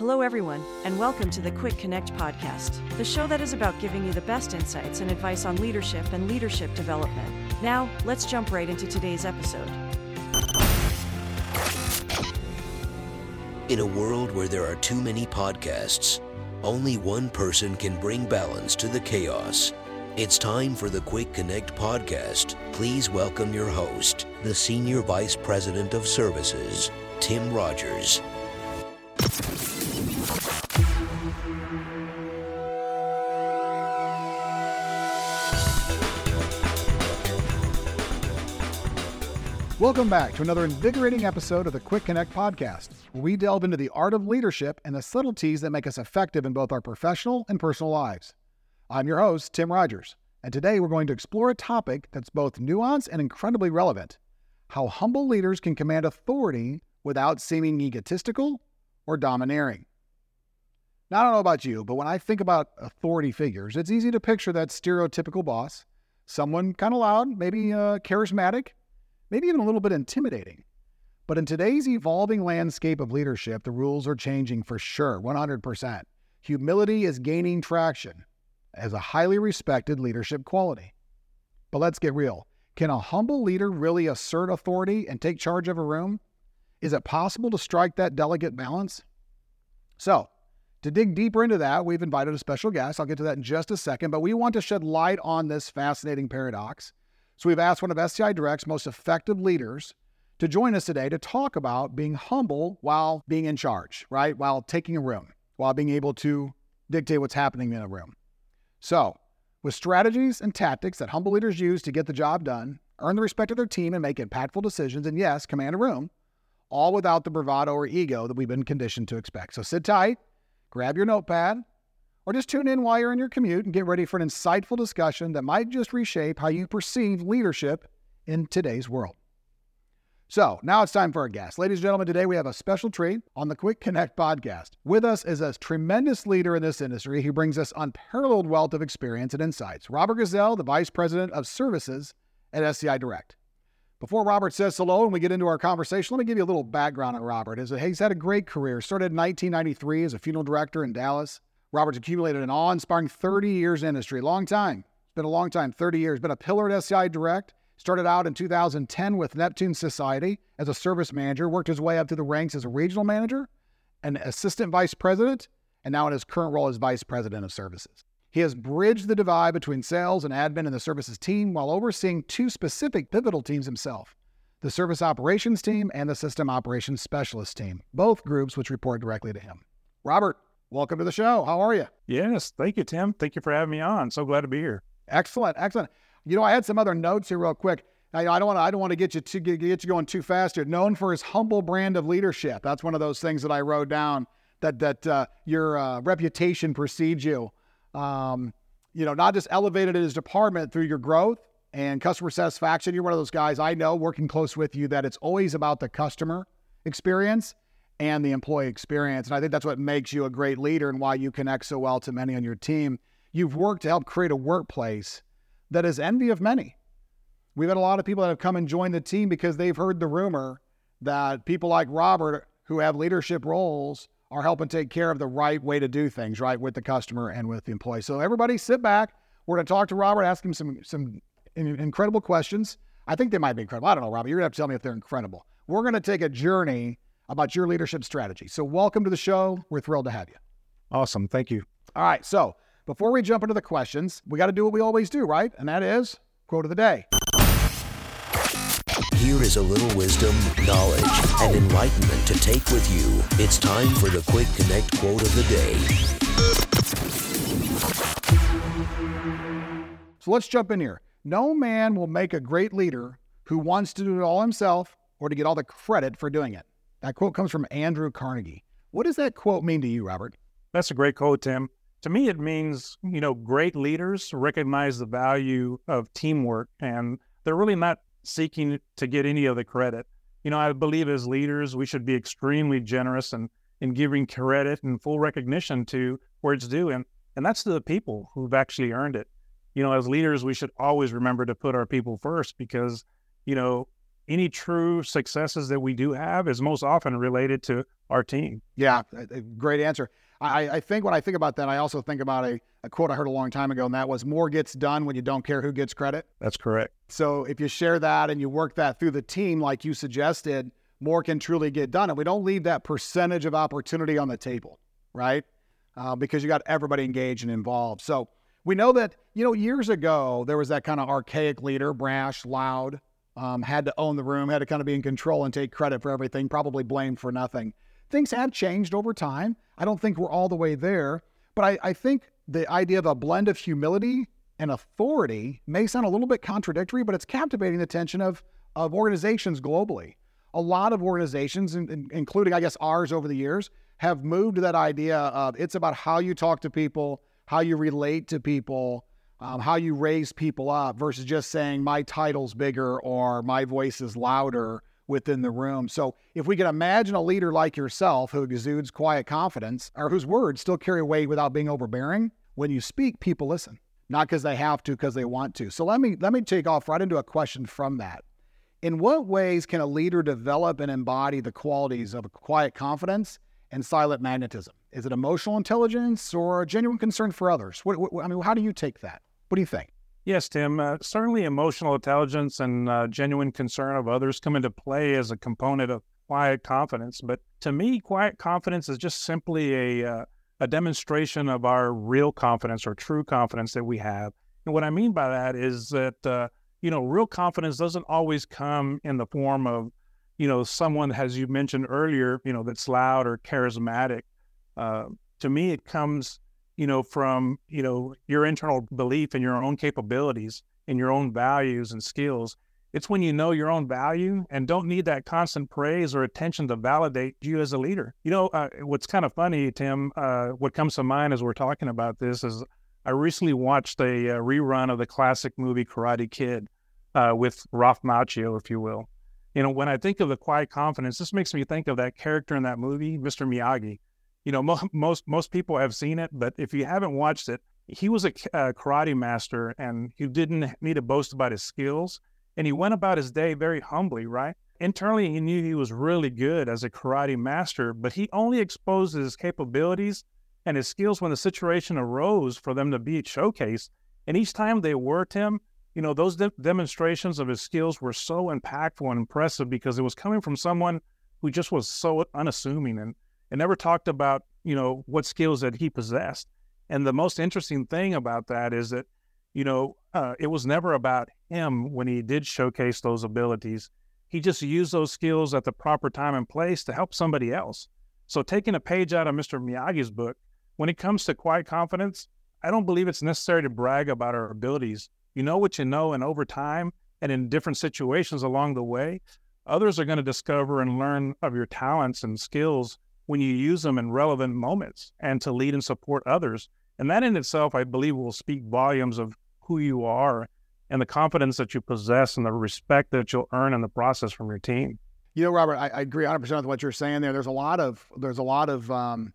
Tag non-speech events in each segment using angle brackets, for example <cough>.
Hello, everyone, and welcome to the Quick Connect podcast, the show that is about giving you the best insights and advice on leadership and leadership development. Now, let's jump right into today's episode. In a world where there are too many podcasts, only one person can bring balance to the chaos. It's time for the Quick Connect podcast. Please welcome your host, the Senior Vice President of Services, Tim Rogers. Welcome back to another invigorating episode of the Quick Connect podcast, where we delve into the art of leadership and the subtleties that make us effective in both our professional and personal lives. I'm your host, Tim Rogers, and today we're going to explore a topic that's both nuanced and incredibly relevant how humble leaders can command authority without seeming egotistical or domineering. Now, I don't know about you, but when I think about authority figures, it's easy to picture that stereotypical boss, someone kind of loud, maybe uh, charismatic maybe even a little bit intimidating. But in today's evolving landscape of leadership, the rules are changing for sure, 100%. Humility is gaining traction as a highly respected leadership quality. But let's get real. Can a humble leader really assert authority and take charge of a room? Is it possible to strike that delicate balance? So, to dig deeper into that, we've invited a special guest. I'll get to that in just a second, but we want to shed light on this fascinating paradox so we've asked one of SCI Direct's most effective leaders to join us today to talk about being humble while being in charge, right? While taking a room, while being able to dictate what's happening in a room. So, with strategies and tactics that humble leaders use to get the job done, earn the respect of their team, and make impactful decisions, and yes, command a room, all without the bravado or ego that we've been conditioned to expect. So sit tight, grab your notepad, or just tune in while you're in your commute and get ready for an insightful discussion that might just reshape how you perceive leadership in today's world. So now it's time for our guest. Ladies and gentlemen, today we have a special treat on the Quick Connect podcast. With us is a tremendous leader in this industry who brings us unparalleled wealth of experience and insights. Robert Gazelle, the Vice President of Services at SCI Direct. Before Robert says hello and we get into our conversation, let me give you a little background on Robert. He's had a great career. Started in 1993 as a funeral director in Dallas. Robert's accumulated an awe inspiring 30 years industry, long time. It's been a long time, 30 years. Been a pillar at SCI Direct. Started out in 2010 with Neptune Society as a service manager, worked his way up through the ranks as a regional manager, an assistant vice president, and now in his current role as vice president of services. He has bridged the divide between sales and admin in the services team while overseeing two specific pivotal teams himself the service operations team and the system operations specialist team, both groups which report directly to him. Robert, welcome to the show. How are you? Yes, thank you, Tim. Thank you for having me on. So glad to be here. Excellent, excellent. You know, I had some other notes here, real quick. I, I don't want to. I don't want to get you to get, get you going too fast here. Known for his humble brand of leadership. That's one of those things that I wrote down. That that uh, your uh, reputation precedes you. Um, you know, not just elevated in his department through your growth and customer satisfaction. You're one of those guys I know working close with you that it's always about the customer experience and the employee experience. And I think that's what makes you a great leader and why you connect so well to many on your team. You've worked to help create a workplace that is envy of many. We've had a lot of people that have come and joined the team because they've heard the rumor that people like Robert, who have leadership roles, are helping take care of the right way to do things, right, with the customer and with the employee. So everybody sit back. We're going to talk to Robert, ask him some some incredible questions. I think they might be incredible. I don't know, Robert. You're going to have to tell me if they're incredible. We're going to take a journey about your leadership strategy. So, welcome to the show. We're thrilled to have you. Awesome. Thank you. All right. So, before we jump into the questions, we got to do what we always do, right? And that is quote of the day. Here is a little wisdom, knowledge, and enlightenment to take with you. It's time for the Quick Connect quote of the day. So let's jump in here. No man will make a great leader who wants to do it all himself or to get all the credit for doing it. That quote comes from Andrew Carnegie. What does that quote mean to you, Robert? That's a great quote, Tim. To me, it means, you know, great leaders recognize the value of teamwork and they're really not seeking to get any of the credit. You know, I believe as leaders, we should be extremely generous and in giving credit and full recognition to where it's due. And, and that's to the people who've actually earned it. You know, as leaders, we should always remember to put our people first because, you know, any true successes that we do have is most often related to our team. Yeah, great answer. I, I think when I think about that, I also think about a, a quote I heard a long time ago, and that was more gets done when you don't care who gets credit. That's correct. So if you share that and you work that through the team, like you suggested, more can truly get done. And we don't leave that percentage of opportunity on the table, right? Uh, because you got everybody engaged and involved. So we know that, you know, years ago, there was that kind of archaic leader, brash, loud, um, had to own the room, had to kind of be in control and take credit for everything, probably blamed for nothing. Things have changed over time. I don't think we're all the way there, but I, I think the idea of a blend of humility and authority may sound a little bit contradictory, but it's captivating the attention of, of organizations globally. A lot of organizations, including, I guess, ours over the years, have moved to that idea of it's about how you talk to people, how you relate to people, um, how you raise people up versus just saying my title's bigger or my voice is louder within the room. So if we can imagine a leader like yourself who exudes quiet confidence or whose words still carry weight without being overbearing, when you speak, people listen, not because they have to, because they want to. So let me let me take off right into a question from that. In what ways can a leader develop and embody the qualities of quiet confidence and silent magnetism? Is it emotional intelligence or a genuine concern for others? What, what, I mean, how do you take that? What do you think? Yes, Tim. Uh, certainly, emotional intelligence and uh, genuine concern of others come into play as a component of quiet confidence. But to me, quiet confidence is just simply a uh, a demonstration of our real confidence or true confidence that we have. And what I mean by that is that uh, you know, real confidence doesn't always come in the form of you know someone, as you mentioned earlier, you know, that's loud or charismatic. Uh, to me, it comes you know, from, you know, your internal belief in your own capabilities and your own values and skills. It's when you know your own value and don't need that constant praise or attention to validate you as a leader. You know, uh, what's kind of funny, Tim, uh, what comes to mind as we're talking about this is I recently watched a, a uh, rerun of the classic movie Karate Kid uh, with Ralph Macchio, if you will. You know, when I think of the quiet confidence, this makes me think of that character in that movie, Mr. Miyagi you know, mo- <laughs> most most people have seen it, but if you haven't watched it, he was a, karate master, and he didn't need to boast about his skills, and he went about his day very humbly, right? Internally, he knew he was really good as a karate master, but he only exposed his capabilities and his skills when the situation arose for them to be showcased. And each time they worked him, you know, those de- demonstrations of his skills were so impactful and impressive because it was coming from someone who just was so unassuming and and never talked about, you know, what skills that he possessed. And the most interesting thing about that is that, you know, uh, it was never about him when he did showcase those abilities. He just used those skills at the proper time and place to help somebody else. So, taking a page out of Mr. Miyagi's book, when it comes to quiet confidence, I don't believe it's necessary to brag about our abilities. You know what you know, and over time and in different situations along the way, others are going to discover and learn of your talents and skills when you use them in relevant moments and to lead and support others. And that in itself, I believe, will speak volumes of who you are and the confidence that you possess and the respect that you'll earn in the process from your team. You know, Robert, I, I agree 100% with what you're saying there. There's a lot of there's a lot of um,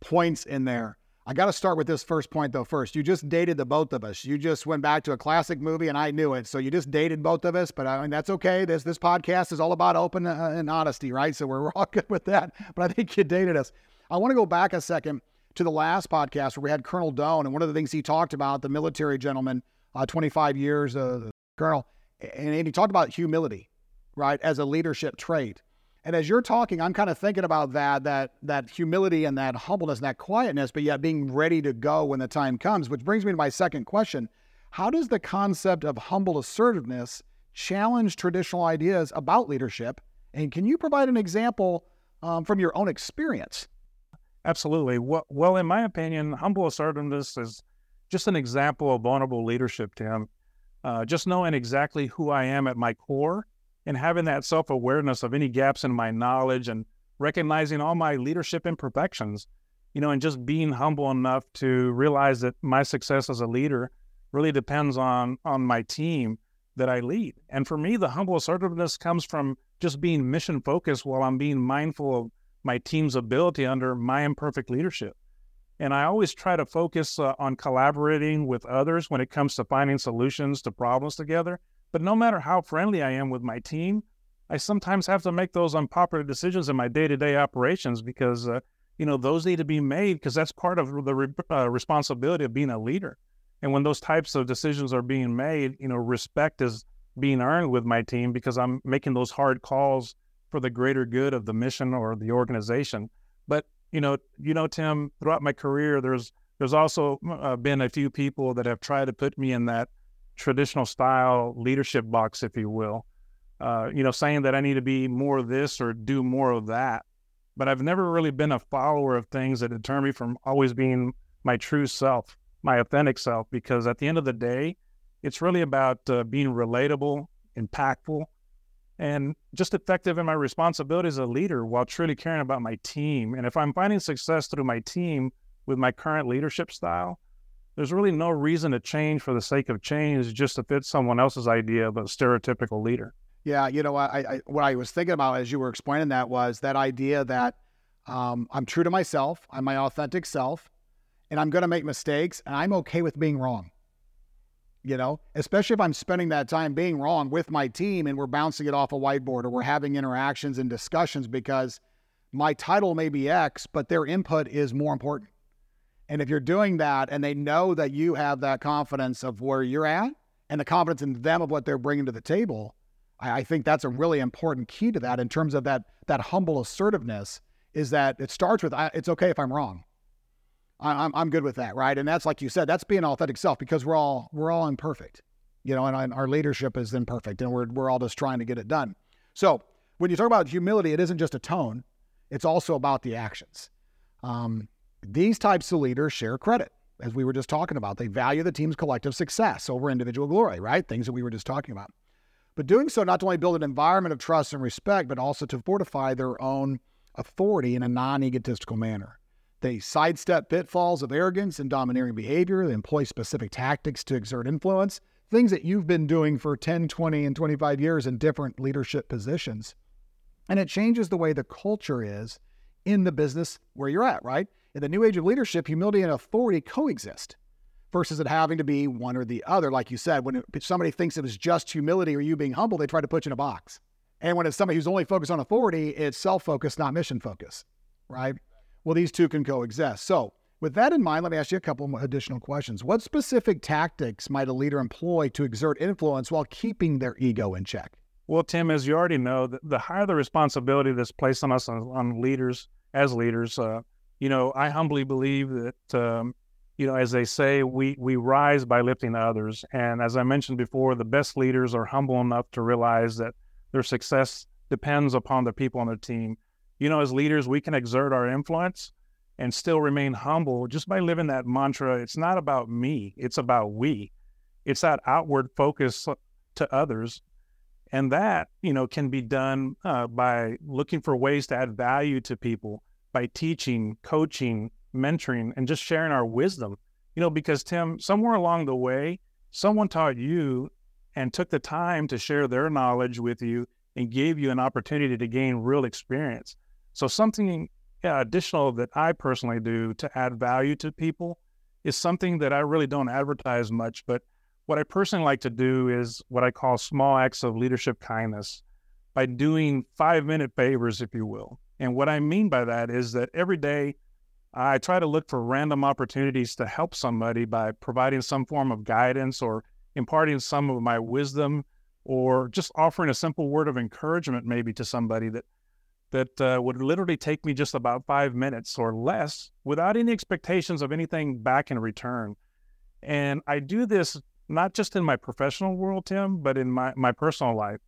points in there I got to start with this first point, though, first. You just dated the both of us. You just went back to a classic movie, and I knew it. So you just dated both of us, but I mean, that's okay. This, this podcast is all about open uh, and honesty, right? So we're, we're <laughs> all good with that. But I think you dated us. I want to go back a second to the last podcast where we had Colonel Doan, and one of the things he talked about, the military gentleman, uh, 25 years, uh, Colonel, and he talked about humility, right, as a leadership trait. And as you're talking, I'm kind of thinking about that, that that humility and that humbleness and that quietness, but yet being ready to go when the time comes, which brings me to my second question. How does the concept of humble assertiveness challenge traditional ideas about leadership? And can you provide an example um, from your own experience? Absolutely. Well, in my opinion, humble assertiveness is just an example of vulnerable leadership, Tim. Uh, just knowing exactly who I am at my core and having that self awareness of any gaps in my knowledge and recognizing all my leadership imperfections, you know, and just being humble enough to realize that my success as a leader really depends on on my team that I lead. And for me, the humble assertiveness comes from just being mission focused while I'm being mindful of my team's ability under my imperfect leadership. And I always try to focus uh, on collaborating with others when it comes to finding solutions to problems together but no matter how friendly I am with my team, I sometimes have to make those unpopular decisions in my day to day operations because, uh, you know, those need to be made because that's part of the re- uh, responsibility of being a leader. And when those types of decisions are being made, you know, respect is being earned with my team because I'm making those hard calls for the greater good of the mission or the organization. But you know, you know, Tim, throughout my career, there's there's also uh, been a few people that have tried to put me in that traditional style leadership box, if you will. Uh, you know, saying that I need to be more of this or do more of that. But I've never really been a follower of things that deter me from always being my true self, my authentic self, because at the end of the day, it's really about uh, being relatable, impactful, and just effective in my responsibility as a leader while truly caring about my team. And if I'm finding success through my team with my current leadership style, there's really no reason to change for the sake of change just to fit someone else's idea of a stereotypical leader. Yeah, you know, I, I what I was thinking about as you were explaining that was that idea that um, I'm true to myself, I'm my authentic self, and I'm going to make mistakes, and I'm okay with being wrong. You know, especially if I'm spending that time being wrong with my team and we're bouncing it off a whiteboard or we're having interactions and discussions because my title may be X, but their input is more important. And if you're doing that and they know that you have that confidence of where you're at and the confidence in them of what they're bringing to the table, I, I think that's a really important key to that in terms of that that humble assertiveness is that it starts with I, it's okay if I'm wrong. I, I'm I'm good with that, right? And that's like you said, that's being authentic self because we're all we're all imperfect, you know, and, and our leadership is imperfect, and we're we're all just trying to get it done. So when you talk about humility, it isn't just a tone; it's also about the actions. Um, these types of leaders share credit, as we were just talking about. They value the team's collective success over individual glory, right? Things that we were just talking about but doing so not to only build an environment of trust and respect, but also to fortify their own authority in a non egotistical manner. They sidestep pitfalls of arrogance and domineering behavior. They employ specific tactics to exert influence, things that you've been doing for 10, 20, and 25 years in different leadership positions. And it changes the way the culture is in the business where you're at, right? In the new age of leadership, humility and authority coexist versus it having to be one or the other. Like you said, when it, somebody thinks it was just humility or you being humble, they try to put you in a box. And when it's somebody who's only focused on authority, it's self focused, not mission focused, right? Well, these two can coexist. So, with that in mind, let me ask you a couple additional questions. What specific tactics might a leader employ to exert influence while keeping their ego in check? Well, Tim, as you already know, the, higher the responsibility that's placed on us on, on leaders as leaders, uh, you know, I humbly believe that um, you know, as they say, we we rise by lifting others. And as I mentioned before, the best leaders are humble enough to realize that their success depends upon the people on their team. You know, as leaders, we can exert our influence and still remain humble just by living that mantra. It's not about me; it's about we. It's that outward focus to others, and that you know can be done uh, by looking for ways to add value to people by teaching, coaching, mentoring and just sharing our wisdom. You know, because Tim, somewhere along the way, someone taught you and took the time to share their knowledge with you and gave you an opportunity to gain real experience. So, something yeah, additional that I personally do to add value to people is something that I really don't advertise much. But what I personally like to do is what I call small acts of leadership kindness by doing five minute favors, if you will. And what I mean by that is that every day I try to look for random opportunities to help somebody by providing some form of guidance or imparting some of my wisdom or just offering a simple word of encouragement maybe to somebody that that uh, would literally take me just about five minutes or less without any expectations of anything back in return. And I do this not just in my professional world, Tim, but in my, my personal life.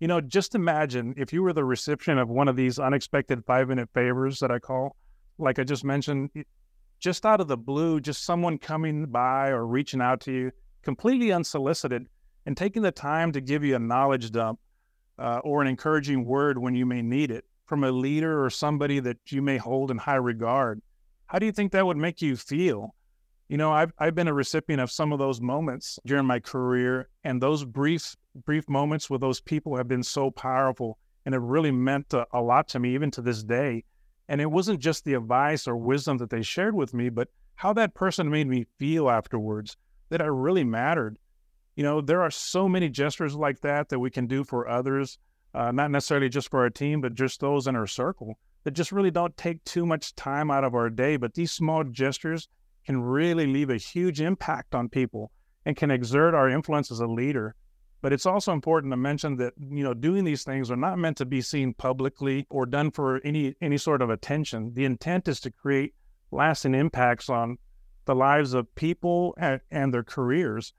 You know, just imagine if you were the recipient of one of these unexpected five minute favors that I call like I just mentioned, just out of the blue, just someone coming by or reaching out to you completely unsolicited and taking the time to give you a knowledge dump uh, or an encouraging word when you may need it from a leader or somebody that you may hold in high regard. How do you think that would make you feel? You know, I've, I've been a recipient of some of those moments during my career, and those brief brief moments with those people have been so powerful and it really meant a, a lot to me, even to this day. And it wasn't just the advice or wisdom that they shared with me, but how that person made me feel afterwards that I really mattered. You know, there are so many gestures like that that we can do for others uh, not necessarily just for our team, but just those in our circle that just really don't take too much time out of our day. But these small gestures can really leave a huge impact on people and can exert our influence as a leader. But it's also important to mention that you know doing these things are not meant to be seen publicly or done for any any sort of attention. The intent is to create lasting impacts on the lives of people and, and their careers.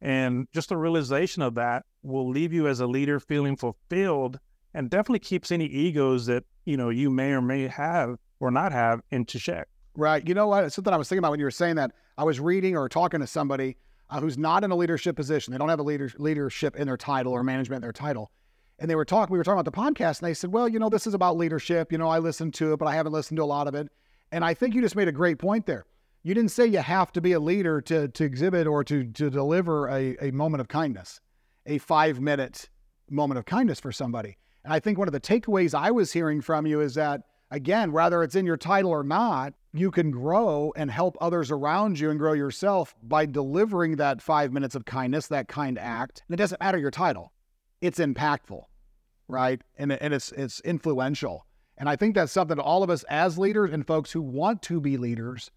And just the realization of that will leave you as a leader feeling fulfilled and definitely keeps any egos that, you know, you may or may have or not have into check. Right. You know what? Something I was thinking about when you were saying that. I was reading or talking to somebody uh, who's not in a leadership position. They don't have a leader, leadership in their title or management in their title. And they were talking, we were talking about the podcast, and they said, well, you know, this is about leadership. You know, I listened to it, but I haven't listened to a lot of it. And I think you just made a great point there. You didn't say you have to be a leader to, to exhibit or to, to deliver a, a moment of kindness, a five minute moment of kindness for somebody. And I think one of the takeaways I was hearing from you is that, again, whether it's in your title or not, you can grow and help others around you and grow yourself by delivering that five minutes of kindness, that kind act. And it doesn't matter your title, it's impactful, right? And, and it's, it's influential. And I think that's something that all of us as leaders and folks who want to be leaders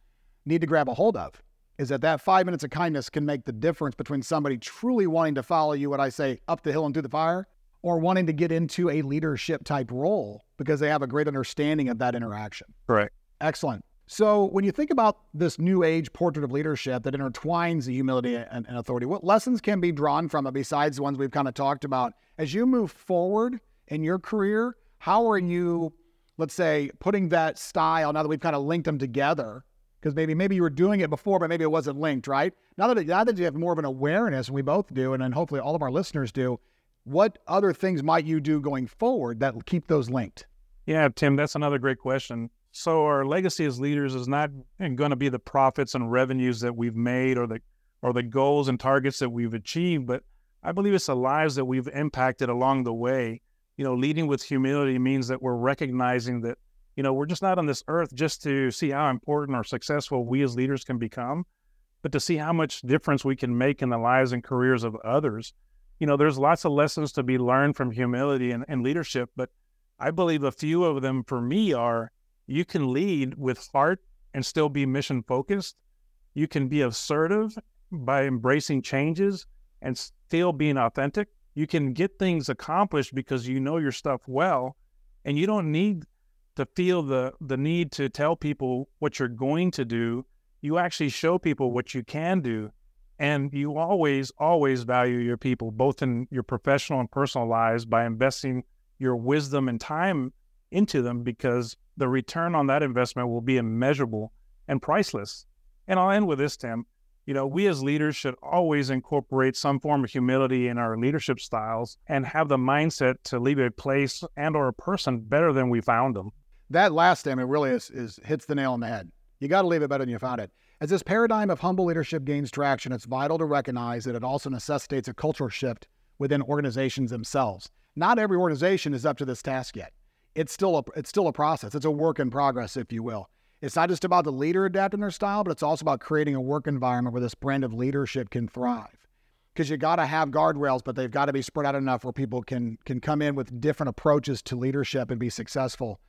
need to grab a hold of is that that five minutes of kindness can make the difference between somebody truly wanting to follow you, what I say, up the hill and through the fire, or wanting to get into a leadership type role because they have a great understanding of that interaction. Correct. Excellent. So, when you think about this new age portrait of leadership that intertwines the humility and, and, authority, what lessons can be drawn from it besides the ones we've kind of talked about? As you move forward in your career, how are you let's say putting that style now that we've kind of linked them together because maybe maybe you were doing it before but maybe it wasn't linked right now that now that you have more of an awareness and we both do and then hopefully all of our listeners do what other things might you do going forward that will keep those linked? Yeah tim that's another great question. So our legacy as leaders is not going to be the profits and revenues that we've made or the or the goals and targets that we've achieved but i believe it's the lives that we've impacted along the way. You know, leading with humility means that we're recognizing that, you know, we're just not on this earth just to see how important or successful we as leaders can become, but to see how much difference we can make in the lives and careers of others. You know, there's lots of lessons to be learned from humility and, and leadership, but I believe a few of them for me are you can lead with heart and still be mission focused. You can be assertive by embracing changes and still being authentic. You can get things accomplished because you know your stuff well and you don't need to feel the the need to tell people what you're going to do. You actually show people what you can do and you always always value your people both in your professional and personal lives by investing your wisdom and time into them because the return on that investment will be immeasurable and priceless and i'll end with this tim you know, we as leaders should always incorporate some form of humility in our leadership styles and have the mindset to leave a place and or a person better than we found them. That last statement really is, is hits the nail on the head. You got to leave it better than you found it. As this paradigm of humble leadership gains traction, it's vital to recognize that it also necessitates a cultural shift within organizations themselves. Not every organization is up to this task yet. It's still a it's still a process. It's a work in progress, if you will. It's not just about the leader adapting their style, but it's also about creating a work environment where this brand of leadership can thrive. Because you got to have guardrails, but they've got to be spread out enough where people can can come in with different approaches to leadership and be successful.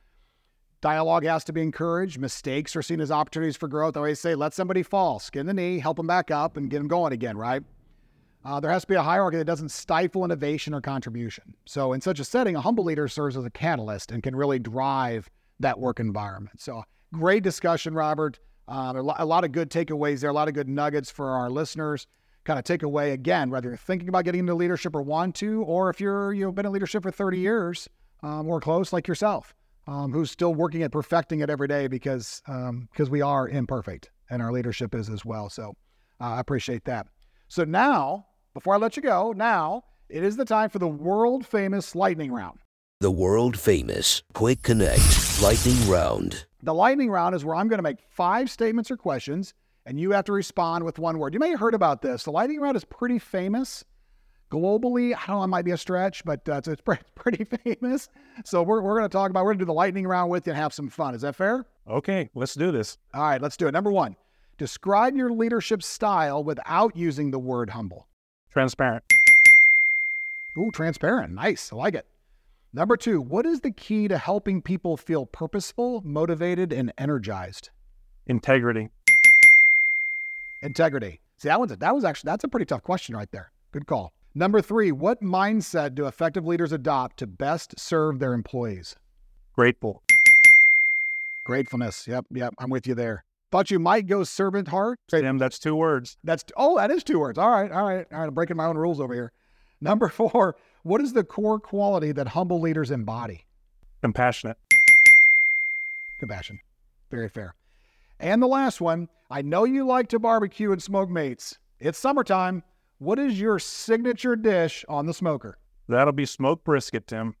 Dialogue has to be encouraged. Mistakes are seen as opportunities for growth. I always say, let somebody fall, skin the knee, help them back up, and get them going again, right? Uh, there has to be a hierarchy that doesn't stifle innovation or contribution. So, in such a setting, a humble leader serves as a catalyst and can really drive that work environment. So, Great discussion, Robert. Um, a lot of good takeaways there, a lot of good nuggets for our listeners. Kind of take away again, whether you're thinking about getting into leadership or want to, or if you're you've been in leadership for 30 years um, or close, like yourself, um, who's still working at perfecting it every day because because um, we are imperfect and our leadership is as well. So uh, I appreciate that. So now, before I let you go, now it is the time for the world famous lightning round. The world famous Quick Connect Lightning Round. The lightning round is where I'm going to make five statements or questions, and you have to respond with one word. You may have heard about this. The lightning round is pretty famous globally. I don't know, it might be a stretch, but uh, it's <laughs> pretty famous. So we're, we're going to talk about, we're going to do the lightning round with you and have some fun. Is that fair? Okay, let's do this. All right, let's do it. Number one, describe your leadership style without using the word humble. Transparent. Ooh, transparent. Nice. I like it. Number two, what is the key to helping people feel purposeful, motivated, and energized? Integrity. Integrity. See, that, one's, that was actually, that's a pretty tough question right there. Good call. Number three, what mindset do effective leaders adopt to best serve their employees? Grateful. Gratefulness. Yep, yep. I'm with you there. Thought you might go servant heart. Tim, that's two words. That's oh, that is two words. All right, all right, all right. I'm breaking my own rules over here. Number four, what is the core quality that humble leaders embody? Compassionate. Compassion. Very fair. And the last one, I know you like to barbecue and smoke mates. It's summertime. What is your signature dish on the smoker? That'll be smoked brisket, Tim.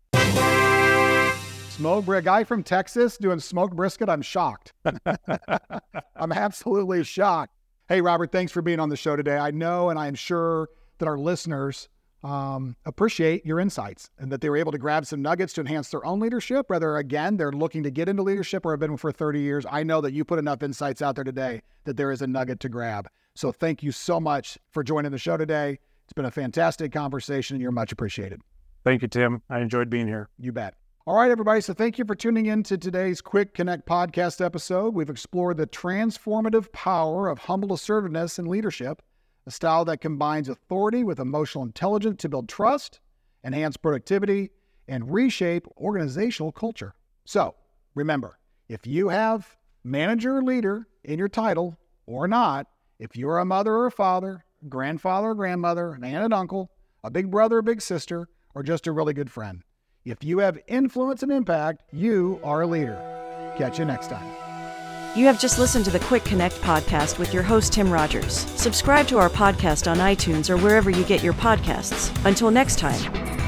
Smoked brisket. Guy from Texas doing smoked brisket. I'm shocked. <laughs> I'm absolutely shocked. Hey, Robert, thanks for being on the show today. I know and I'm sure that our listeners um, appreciate your insights and that they were able to grab some nuggets to enhance their own leadership, whether again they're looking to get into leadership or have been for 30 years. I know that you put enough insights out there today that there is a nugget to grab. So thank you so much for joining the show today. It's been a fantastic conversation and you're much appreciated. Thank you, Tim. I enjoyed being here. You bet. All right, everybody. So thank you for tuning in to today's Quick Connect podcast episode. We've explored the transformative power of humble assertiveness in leadership, a style that combines authority with emotional intelligence to build trust, enhance productivity, and reshape organizational culture. So remember, if you have manager or leader in your title or not, if you're a mother or a father, grandfather or grandmother, an aunt and uncle, a big brother or big sister, or just a really good friend, if you have influence and impact, you are a leader. Catch you next time. You have just listened to the Quick Connect podcast with your host, Tim Rogers. Subscribe to our podcast on iTunes or wherever you get your podcasts. Until next time.